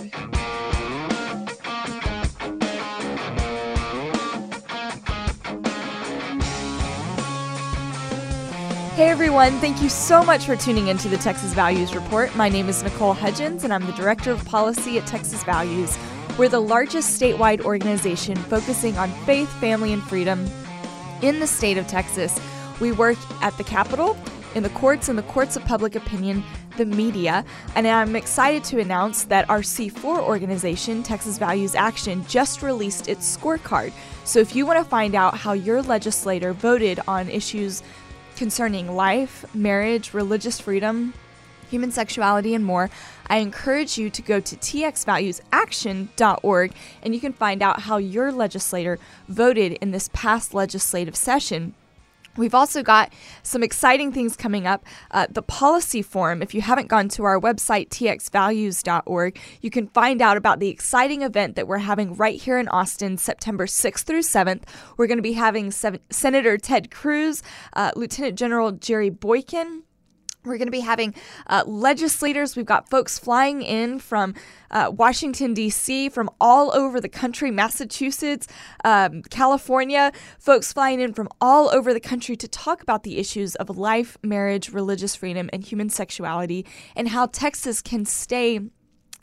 Hey everyone, thank you so much for tuning into the Texas Values Report. My name is Nicole Hudgens, and I'm the Director of Policy at Texas Values. We're the largest statewide organization focusing on faith, family, and freedom in the state of Texas. We work at the Capitol, in the courts, and the courts of public opinion, the media, and I'm excited to announce that our C4 organization, Texas Values Action, just released its scorecard. So if you want to find out how your legislator voted on issues concerning life, marriage, religious freedom, human sexuality, and more, I encourage you to go to txvaluesaction.org and you can find out how your legislator voted in this past legislative session. We've also got some exciting things coming up. Uh, the policy forum, if you haven't gone to our website, txvalues.org, you can find out about the exciting event that we're having right here in Austin, September 6th through 7th. We're going to be having Senator Ted Cruz, uh, Lieutenant General Jerry Boykin, we're going to be having uh, legislators. We've got folks flying in from uh, Washington, D.C., from all over the country, Massachusetts, um, California, folks flying in from all over the country to talk about the issues of life, marriage, religious freedom, and human sexuality, and how Texas can stay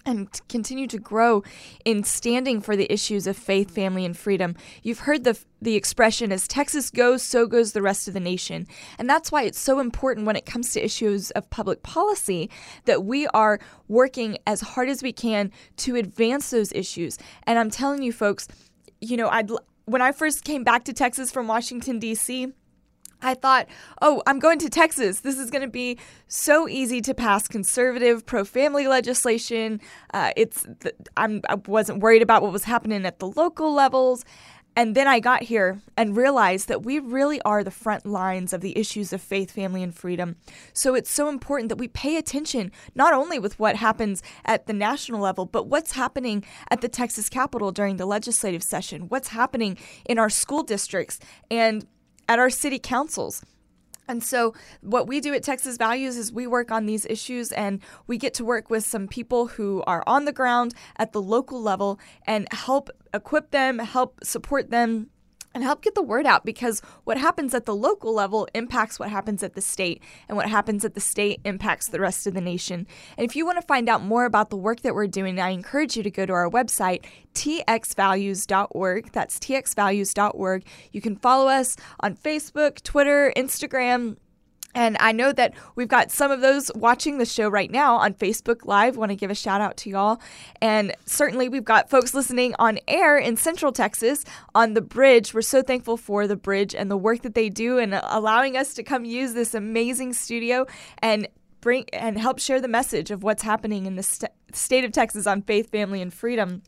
and continue to grow in standing for the issues of faith, family, and freedom. You've heard the the expression as Texas goes, so goes the rest of the nation. And that's why it's so important when it comes to issues of public policy that we are working as hard as we can to advance those issues. And I'm telling you folks, you know, I'd when I first came back to Texas from Washington D.C., I thought, oh, I'm going to Texas. This is going to be so easy to pass conservative pro-family legislation. Uh, it's I'm I wasn't worried about what was happening at the local levels, and then I got here and realized that we really are the front lines of the issues of faith, family, and freedom. So it's so important that we pay attention not only with what happens at the national level, but what's happening at the Texas Capitol during the legislative session, what's happening in our school districts, and at our city councils. And so, what we do at Texas Values is we work on these issues and we get to work with some people who are on the ground at the local level and help equip them, help support them and help get the word out because what happens at the local level impacts what happens at the state, and what happens at the state impacts the rest of the nation. And if you want to find out more about the work that we're doing, I encourage you to go to our website, txvalues.org. That's txvalues.org. You can follow us on Facebook, Twitter, Instagram and I know that we've got some of those watching the show right now on Facebook Live. Want to give a shout out to y'all. And certainly we've got folks listening on air in Central Texas on the bridge. We're so thankful for the bridge and the work that they do and allowing us to come use this amazing studio and bring and help share the message of what's happening in the st- state of Texas on faith, family, and freedom.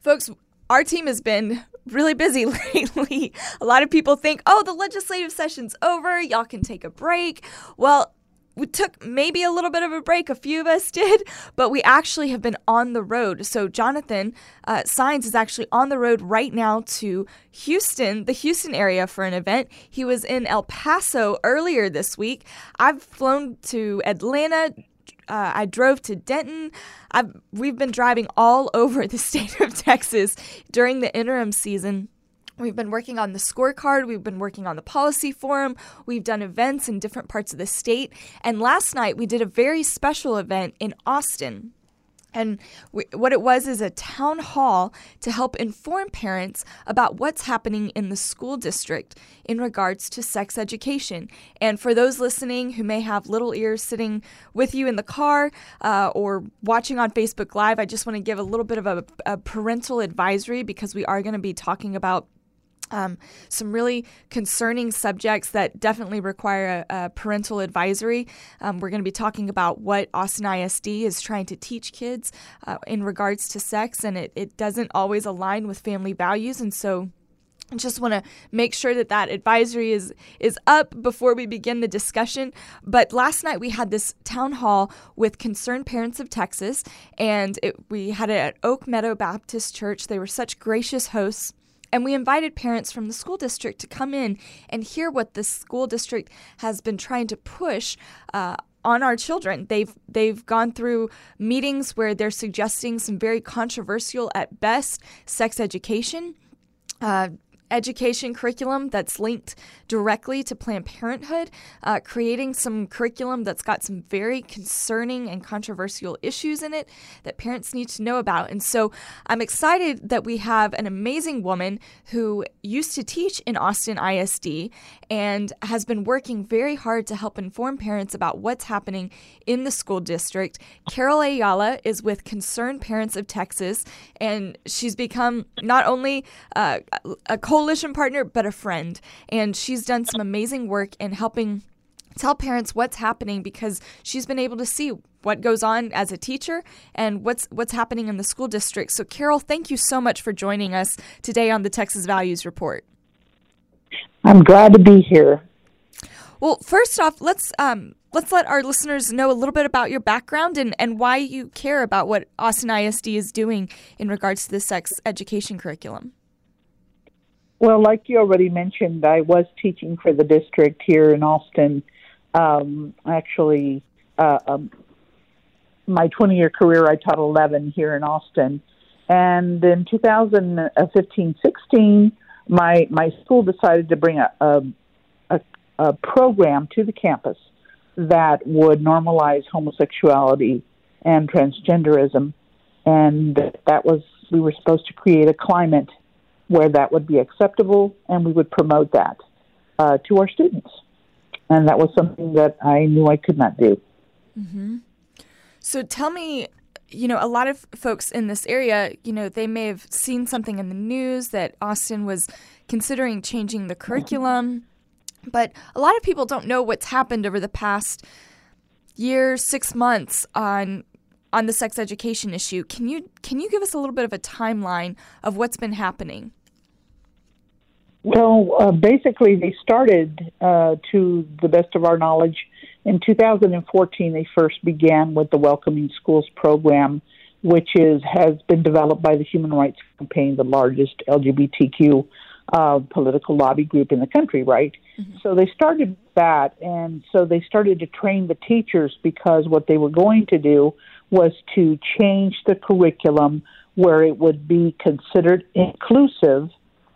Folks, our team has been really busy lately. A lot of people think, oh, the legislative session's over. Y'all can take a break. Well, we took maybe a little bit of a break, a few of us did, but we actually have been on the road. So, Jonathan uh, Saenz is actually on the road right now to Houston, the Houston area, for an event. He was in El Paso earlier this week. I've flown to Atlanta, uh, I drove to Denton. I've, we've been driving all over the state of Texas during the interim season. We've been working on the scorecard. We've been working on the policy forum. We've done events in different parts of the state. And last night we did a very special event in Austin. And we, what it was is a town hall to help inform parents about what's happening in the school district in regards to sex education. And for those listening who may have little ears sitting with you in the car uh, or watching on Facebook Live, I just want to give a little bit of a, a parental advisory because we are going to be talking about um, some really concerning subjects that definitely require a, a parental advisory. Um, we're going to be talking about what Austin ISD is trying to teach kids uh, in regards to sex, and it, it doesn't always align with family values. And so I just want to make sure that that advisory is is up before we begin the discussion. But last night we had this town hall with concerned parents of Texas, and it, we had it at Oak Meadow Baptist Church. They were such gracious hosts. And we invited parents from the school district to come in and hear what the school district has been trying to push uh, on our children. They've they've gone through meetings where they're suggesting some very controversial at best sex education. Uh, education curriculum that's linked directly to Planned Parenthood, uh, creating some curriculum that's got some very concerning and controversial issues in it that parents need to know about. And so I'm excited that we have an amazing woman who used to teach in Austin ISD and has been working very hard to help inform parents about what's happening in the school district. Carol Ayala is with Concerned Parents of Texas, and she's become not only uh, a coalition partner, but a friend. And she's done some amazing work in helping tell parents what's happening because she's been able to see what goes on as a teacher and what's what's happening in the school district. So Carol, thank you so much for joining us today on the Texas Values Report. I'm glad to be here. Well, first off, let's um, let's let our listeners know a little bit about your background and, and why you care about what Austin ISD is doing in regards to the sex education curriculum. Well, like you already mentioned, I was teaching for the district here in Austin. Um, actually, uh, um, my 20 year career, I taught 11 here in Austin. And in 2015 16, my, my school decided to bring a, a, a, a program to the campus that would normalize homosexuality and transgenderism. And that was, we were supposed to create a climate where that would be acceptable, and we would promote that uh, to our students. And that was something that I knew I could not do. Mm-hmm. So tell me, you know, a lot of folks in this area, you know, they may have seen something in the news that Austin was considering changing the curriculum, but a lot of people don't know what's happened over the past year, six months on on the sex education issue. Can you can you give us a little bit of a timeline of what's been happening? Well, uh, basically, they started, uh, to the best of our knowledge, in 2014. They first began with the Welcoming Schools program, which is has been developed by the Human Rights Campaign, the largest LGBTQ uh, political lobby group in the country, right? Mm-hmm. So they started that, and so they started to train the teachers because what they were going to do was to change the curriculum where it would be considered inclusive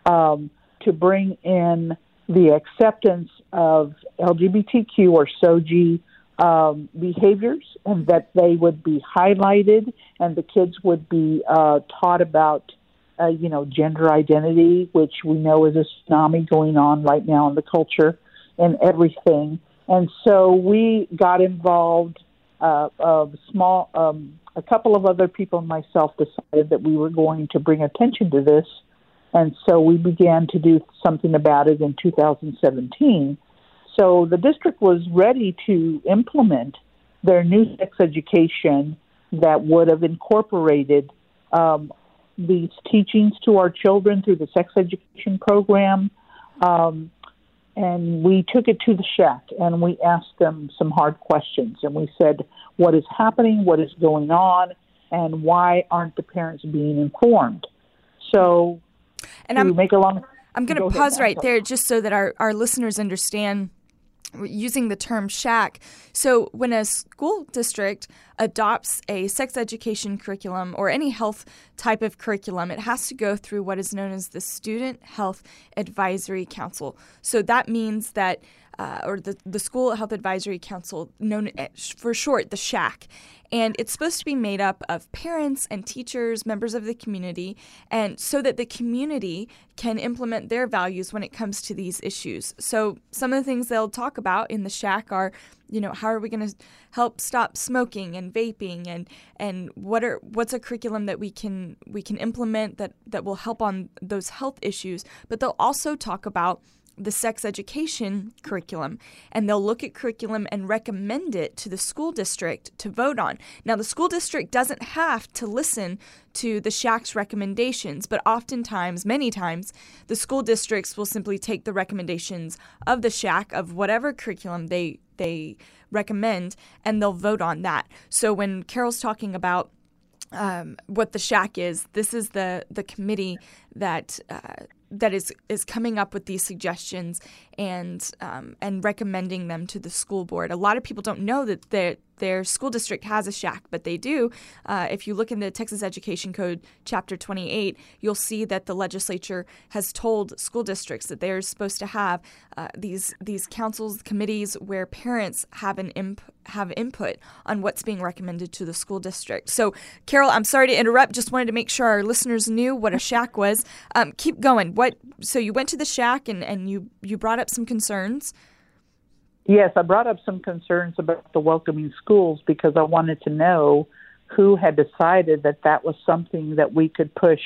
um, to bring in the acceptance of LGBTQ or SOGI um, behaviors and that they would be highlighted and the kids would be uh, taught about, uh, you know, gender identity, which we know is a tsunami going on right now in the culture and everything. And so we got involved uh, of small, um, a couple of other people and myself decided that we were going to bring attention to this, and so we began to do something about it in 2017. So the district was ready to implement their new sex education that would have incorporated um, these teachings to our children through the sex education program. Um, and we took it to the SHAC and we asked them some hard questions and we said what is happening? What is going on? And why aren't the parents being informed? So and i'm make a long i'm going to pause right there just so that our, our listeners understand using the term SHAC. So, when a school district adopts a sex education curriculum or any health type of curriculum, it has to go through what is known as the Student Health Advisory Council. So, that means that uh, or the, the School Health Advisory Council, known for short, the SHAC. And it's supposed to be made up of parents and teachers, members of the community, and so that the community can implement their values when it comes to these issues. So, some of the things they'll talk about in the SHAC are you know how are we going to help stop smoking and vaping and and what are what's a curriculum that we can we can implement that that will help on those health issues but they'll also talk about the sex education curriculum and they'll look at curriculum and recommend it to the school district to vote on. Now, the school district doesn't have to listen to the SHAC's recommendations, but oftentimes, many times, the school districts will simply take the recommendations of the SHAC of whatever curriculum they they recommend and they'll vote on that. So when Carol's talking about um, what the SHAC is, this is the the committee that uh, that is is coming up with these suggestions and um, and recommending them to the school board. A lot of people don't know that their their school district has a SHAC, but they do. Uh, if you look in the Texas Education Code, Chapter 28, you'll see that the legislature has told school districts that they're supposed to have uh, these these councils, committees where parents have an imp- have input on what's being recommended to the school district. So, Carol, I'm sorry to interrupt. Just wanted to make sure our listeners knew what a SHAC was. Um, keep going. What? So you went to the SHAC and, and you you brought up some concerns. Yes, I brought up some concerns about the welcoming schools because I wanted to know who had decided that that was something that we could push,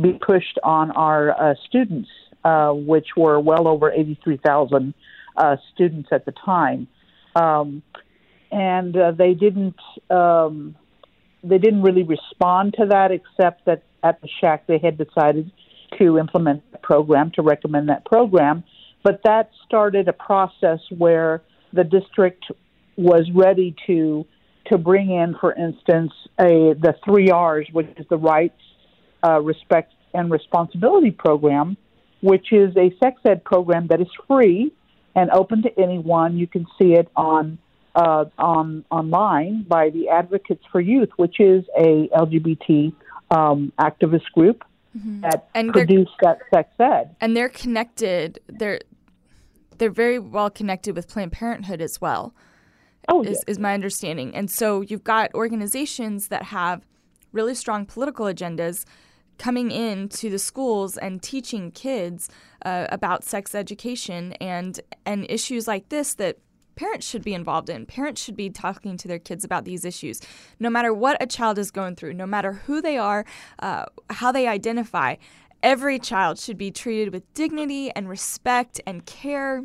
be pushed on our uh, students, uh, which were well over 83,000 uh, students at the time. Um, and uh, they didn't um, they didn't really respond to that, except that at the SHAC they had decided to implement the program to recommend that program. But that started a process where the district was ready to to bring in, for instance, a the three R's, which is the rights, uh, respect, and responsibility program, which is a sex ed program that is free and open to anyone. You can see it on uh, on online by the Advocates for Youth, which is a LGBT um, activist group mm-hmm. that and produced that sex ed. And they're connected. They're they're very well connected with Planned Parenthood as well. Oh, is, yes. is my understanding. And so you've got organizations that have really strong political agendas coming into the schools and teaching kids uh, about sex education and and issues like this that parents should be involved in. Parents should be talking to their kids about these issues, no matter what a child is going through, no matter who they are, uh, how they identify. Every child should be treated with dignity and respect and care.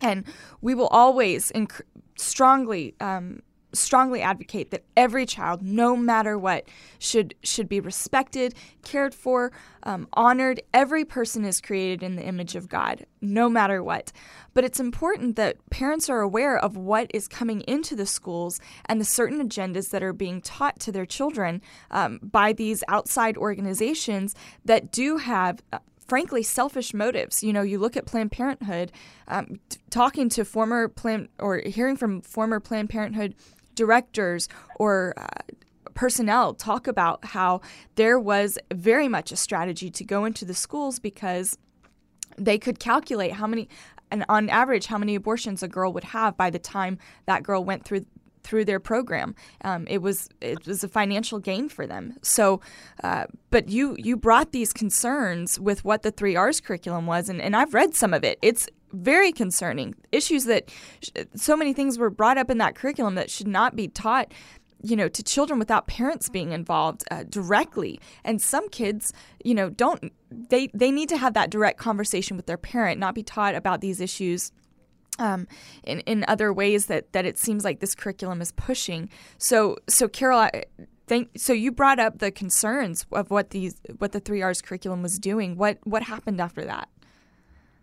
And we will always inc- strongly um, strongly advocate that every child, no matter what, should should be respected, cared for, um, honored. Every person is created in the image of God, no matter what. But it's important that parents are aware of what is coming into the schools and the certain agendas that are being taught to their children um, by these outside organizations that do have. Uh, frankly selfish motives. You know, you look at Planned Parenthood, um, t- talking to former Planned or hearing from former Planned Parenthood directors or uh, personnel talk about how there was very much a strategy to go into the schools because they could calculate how many and on average how many abortions a girl would have by the time that girl went through through their program. Um, it was it was a financial gain for them. So, uh, but you you brought these concerns with what the three R's curriculum was, and, and I've read some of it. It's very concerning. Issues that sh- so many things were brought up in that curriculum that should not be taught you know to children without parents being involved uh, directly and some kids you know don't they they need to have that direct conversation with their parent not be taught about these issues um, in, in other ways that, that it seems like this curriculum is pushing. So so Carol, I, thank so you brought up the concerns of what these what the three R's curriculum was doing. What what happened after that?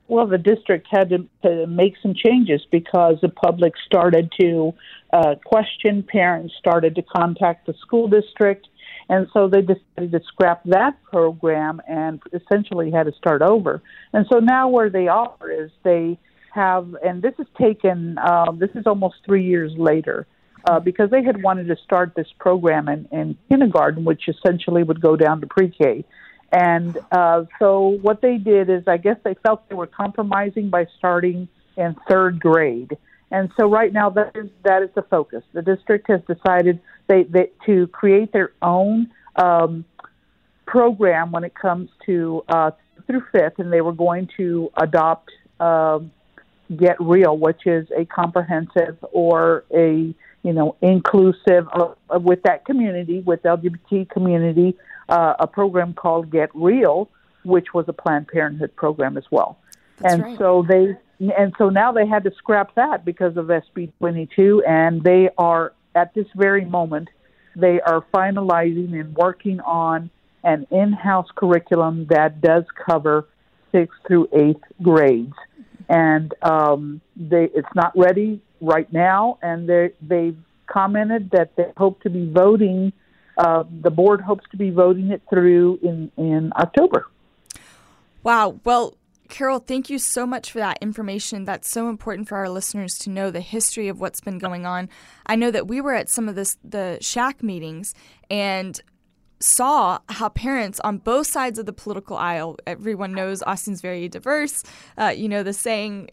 Well, the district had to, to make some changes because the public started to uh, question, parents started to contact the school district, and so they decided to scrap that program and essentially had to start over. And so now where they are is they have, and this has taken, uh, this is almost three years later. Uh, because they had wanted to start this program in, in kindergarten, which essentially would go down to pre-K. And uh, so what they did is, I guess they felt they were compromising by starting in third grade. And so right now that is that is the focus. The district has decided they, they to create their own um, program when it comes to uh, through fifth, and they were going to adopt uh, Get Real, which is a comprehensive or a you know inclusive uh, with that community, with LGBT community uh, a program called Get Real, which was a Planned Parenthood program as well. That's and right. so they and so now they had to scrap that because of SB 22, and they are at this very moment they are finalizing and working on an in-house curriculum that does cover sixth through eighth grades, and um, they it's not ready right now, and they they've commented that they hope to be voting uh, the board hopes to be voting it through in, in October. Wow. Well, Carol, thank you so much for that information. That's so important for our listeners to know the history of what's been going on. I know that we were at some of this, the SHAC meetings and saw how parents on both sides of the political aisle, everyone knows Austin's very diverse. Uh, you know, the saying,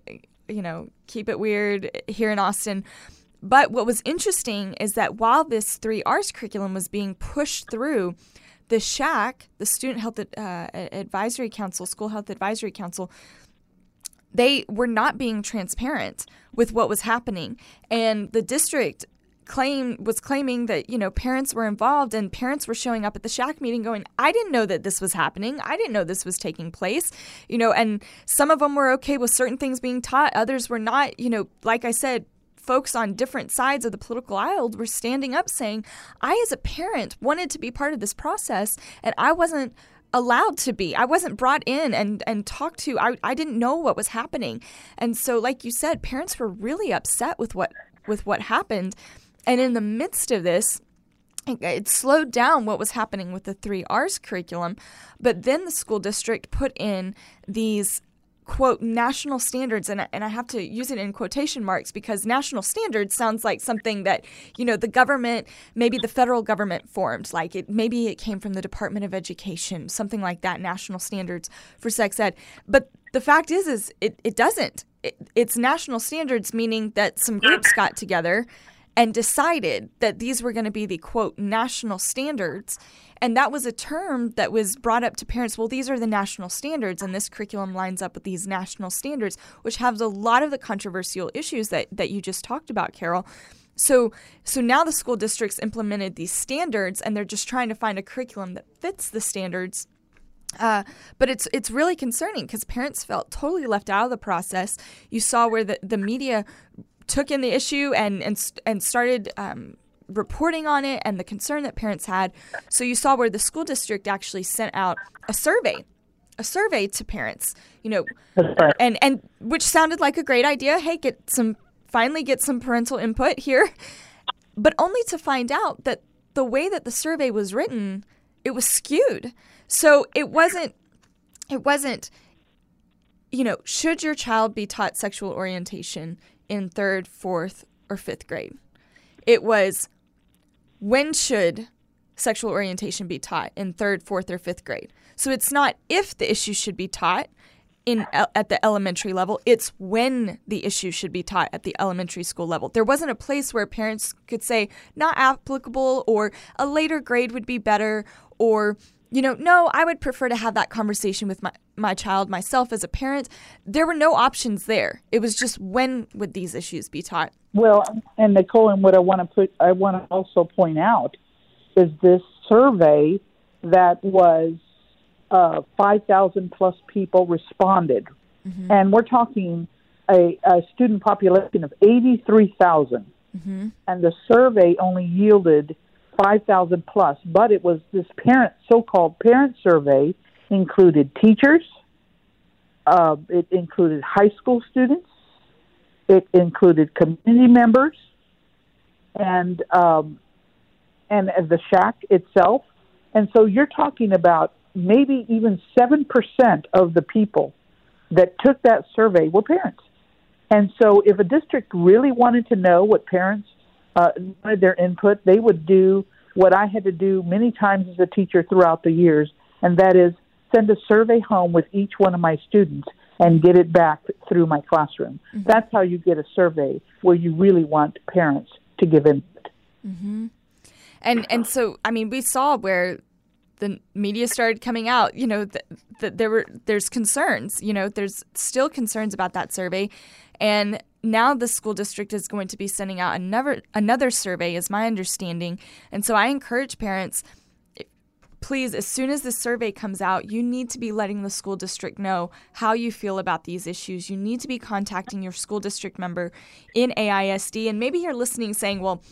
you know, keep it weird here in Austin. But what was interesting is that while this three R's curriculum was being pushed through, the SHAC, the Student Health uh, Advisory Council, School Health Advisory Council, they were not being transparent with what was happening, and the district claim was claiming that you know parents were involved and parents were showing up at the SHAC meeting going I didn't know that this was happening. I didn't know this was taking place. You know and some of them were okay with certain things being taught. Others were not. You know like I said folks on different sides of the political aisle were standing up saying, I, as a parent, wanted to be part of this process, and I wasn't allowed to be. I wasn't brought in and, and talked to. I, I didn't know what was happening. And so, like you said, parents were really upset with what with what happened. And in the midst of this, it slowed down what was happening with the three R's curriculum, but then the school district put in these quote national standards and, and i have to use it in quotation marks because national standards sounds like something that you know the government maybe the federal government formed. Like it maybe it came from the department of education something like that national standards for sex ed. But the fact is is it, it doesn't. It, it's national standards meaning that some groups got together and decided that these were going to be the quote national standards and that was a term that was brought up to parents. Well, these are the national standards, and this curriculum lines up with these national standards, which has a lot of the controversial issues that, that you just talked about, Carol. So, so now the school districts implemented these standards, and they're just trying to find a curriculum that fits the standards. Uh, but it's it's really concerning because parents felt totally left out of the process. You saw where the, the media took in the issue and and and started um, reporting on it and the concern that parents had. So you saw where the school district actually sent out a survey, a survey to parents, you know, and and which sounded like a great idea. Hey, get some finally get some parental input here, but only to find out that the way that the survey was written, it was skewed. So it wasn't it wasn't you know, should your child be taught sexual orientation in 3rd, 4th, or 5th grade? It was when should sexual orientation be taught in third, fourth, or fifth grade? So it's not if the issue should be taught in at the elementary level. It's when the issue should be taught at the elementary school level. There wasn't a place where parents could say not applicable or a later grade would be better or you know, no, I would prefer to have that conversation with my, my child myself as a parent. There were no options there. It was just when would these issues be taught? Well, and Nicole, and what I want to put, I want to also point out is this survey that was uh, 5,000 plus people responded. Mm-hmm. And we're talking a, a, student population of 83,000. Mm-hmm. And the survey only yielded 5,000 plus, but it was this parent, so called parent survey, included teachers, uh, it included high school students, it included community members and um, and the SHAC itself. And so you're talking about maybe even seven percent of the people that took that survey were parents. And so if a district really wanted to know what parents uh, wanted their input, they would do what I had to do many times as a teacher throughout the years, and that is send a survey home with each one of my students and get it back through my classroom. Mm-hmm. That's how you get a survey where you really want parents to give input. Mm-hmm. And and so I mean we saw where the media started coming out, you know, that th- there were there's concerns, you know, there's still concerns about that survey, and now the school district is going to be sending out another another survey, is my understanding, and so I encourage parents please, as soon as the survey comes out, you need to be letting the school district know how you feel about these issues. You need to be contacting your school district member in AISD. And maybe you're listening saying, well,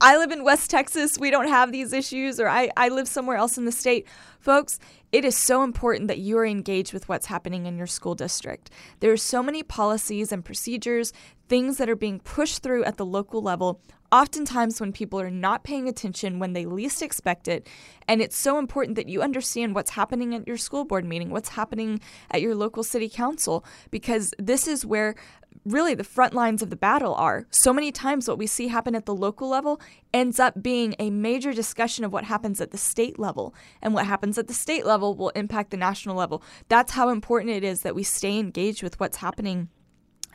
I live in West Texas. We don't have these issues, or I, I live somewhere else in the state. Folks, it is so important that you are engaged with what's happening in your school district. There are so many policies and procedures, things that are being pushed through at the local level, oftentimes when people are not paying attention when they least expect it. And it's so important that you understand what's happening at your school board meeting, what's happening at your local city council, because this is where really the front lines of the battle are. So many times, what we see happen at the local level ends up being a major discussion of what happens at the state level. And what happens at the state level will impact the national level. That's how important it is that we stay engaged with what's happening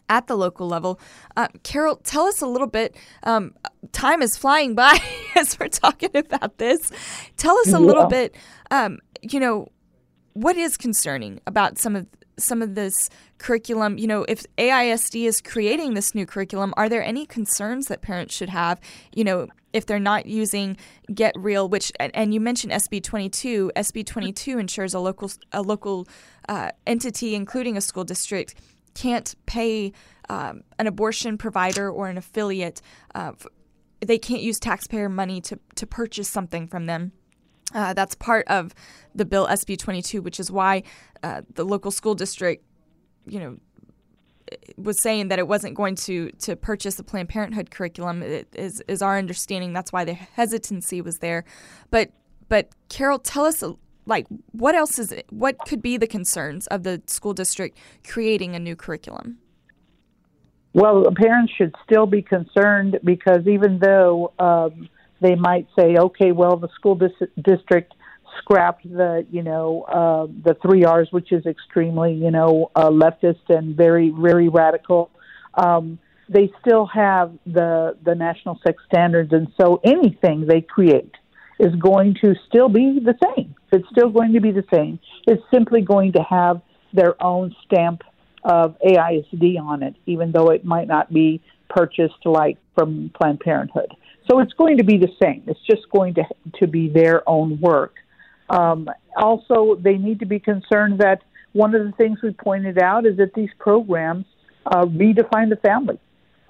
at the local level. Uh, Carol, tell us a little bit. Um, time is flying by as we're talking about this. Tell us a yeah. little bit. Um, you know, what is concerning about some of some of this curriculum? You know, if AISD is creating this new curriculum, are there any concerns that parents should have? You know, if they're not using Get Real, which and you mentioned SB 22, SB 22 ensures a local a local uh, entity, including a school district, can't pay um, an abortion provider or an affiliate. Uh, they can't use taxpayer money to to purchase something from them. Uh, that's part of the bill SB 22, which is why uh, the local school district, you know, was saying that it wasn't going to to purchase the Planned Parenthood curriculum. It is is our understanding. That's why the hesitancy was there. But but Carol, tell us like what else is it? What could be the concerns of the school district creating a new curriculum? Well, parents should still be concerned because even though um, they might say, okay, well, the school dis- district scrapped the, you know, uh, the three R's, which is extremely, you know, uh, leftist and very, very radical. Um, they still have the the national sex standards, and so anything they create is going to still be the same. It's still going to be the same. It's simply going to have their own stamp of AISD on it, even though it might not be purchased like from Planned Parenthood. So it's going to be the same. It's just going to to be their own work. Um, also, they need to be concerned that one of the things we pointed out is that these programs uh, redefine the family.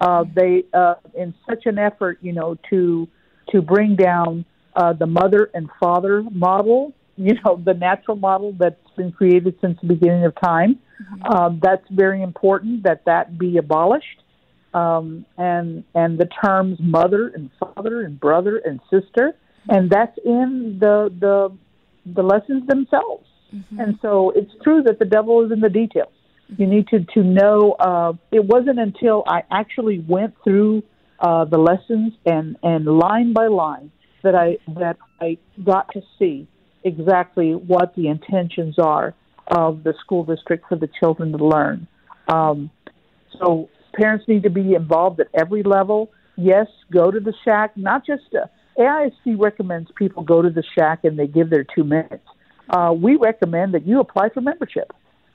Uh, they, uh, in such an effort, you know, to to bring down uh, the mother and father model, you know, the natural model that's been created since the beginning of time. Mm-hmm. Um, that's very important that that be abolished um, and and the terms mother and father and brother and sister, and that's in the the the lessons themselves. Mm-hmm. And so it's true that the devil is in the details. Mm-hmm. You need to to know. Uh, it wasn't until I actually went through uh, the lessons and and line by line that I that I got to see exactly what the intentions are of the school district for the children to learn. Um, so Parents need to be involved at every level. Yes, go to the SHAC, Not just uh, AISD recommends people go to the SHAC and they give their two minutes. Uh, we recommend that you apply for membership.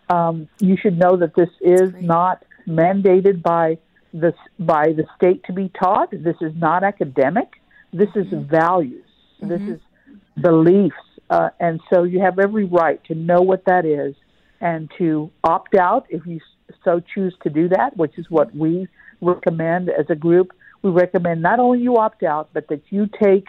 Um, you should know that this is not mandated by the by the state to be taught. This is not academic. This is mm-hmm. values. Mm-hmm. This is beliefs, uh, and so you have every right to know what that is and to opt out if you so choose to do that, which is what we recommend as a group. We recommend not only you opt out, but that you take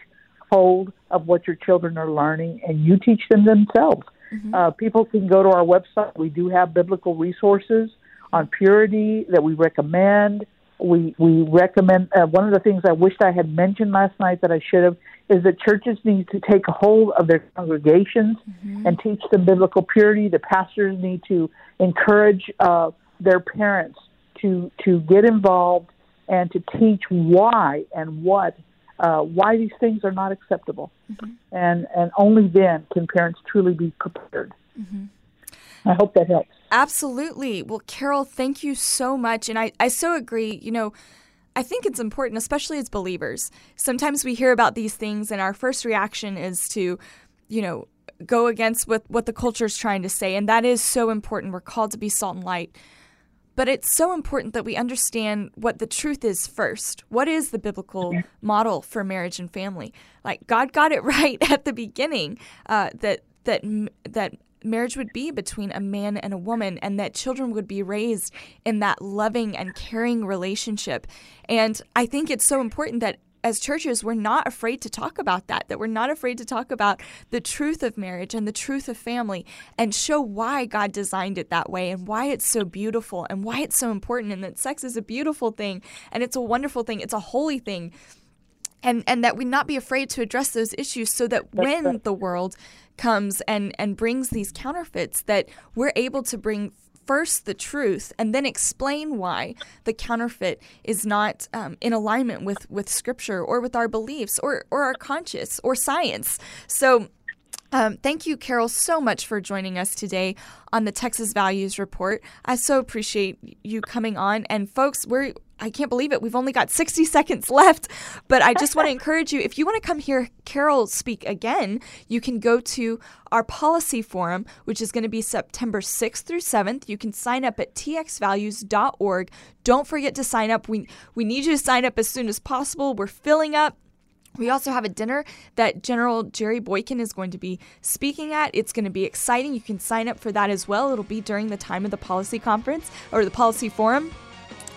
hold of what your children are learning and you teach them themselves. Mm-hmm. Uh, people can go to our website. We do have biblical resources on purity that we recommend. We we recommend uh, one of the things I wished I had mentioned last night that I should have is that churches need to take hold of their congregations mm-hmm. and teach them biblical purity. The pastors need to encourage uh, their parents to to get involved and to teach why and what uh, why these things are not acceptable, mm-hmm. and and only then can parents truly be prepared. Mm-hmm. I hope that helps. Absolutely. Well, Carol, thank you so much, and I I so agree. You know. I think it's important, especially as believers. Sometimes we hear about these things, and our first reaction is to, you know, go against what, what the culture is trying to say. And that is so important. We're called to be salt and light. But it's so important that we understand what the truth is first. What is the biblical model for marriage and family? Like God got it right at the beginning uh, that that that marriage would be between a man and a woman, and that children would be raised in that loving and caring relationship. And I think it's so important that as churches, we're not afraid to talk about that, that we're not afraid to talk about the truth of marriage and the truth of family and show why God designed it that way and why it's so beautiful and why it's so important and that sex is a beautiful thing and it's a wonderful thing, it's a holy thing. And, and that we not be afraid to address those issues so that when the world comes and, and brings these counterfeits that we're able to bring first the truth and then explain why the counterfeit is not um, in alignment with, with scripture or with our beliefs or, or our conscience or science. So um, thank you, Carol, so much for joining us today on the Texas Values Report. I so appreciate you coming on. And folks, we're I can't believe it. We've only got 60 seconds left, but I just want to encourage you if you want to come hear Carol speak again, you can go to our policy forum, which is going to be September 6th through 7th. You can sign up at txvalues.org. Don't forget to sign up. We we need you to sign up as soon as possible. We're filling up. We also have a dinner that General Jerry Boykin is going to be speaking at. It's going to be exciting. You can sign up for that as well. It'll be during the time of the policy conference or the policy forum.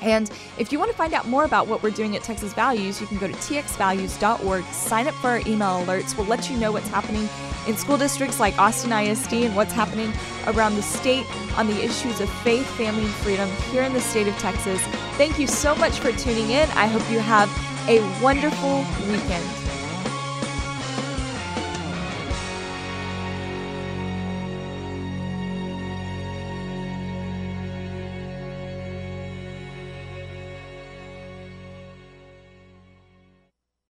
And if you want to find out more about what we're doing at Texas Values, you can go to txvalues.org, sign up for our email alerts. We'll let you know what's happening in school districts like Austin ISD and what's happening around the state on the issues of faith, family, and freedom here in the state of Texas. Thank you so much for tuning in. I hope you have a wonderful weekend.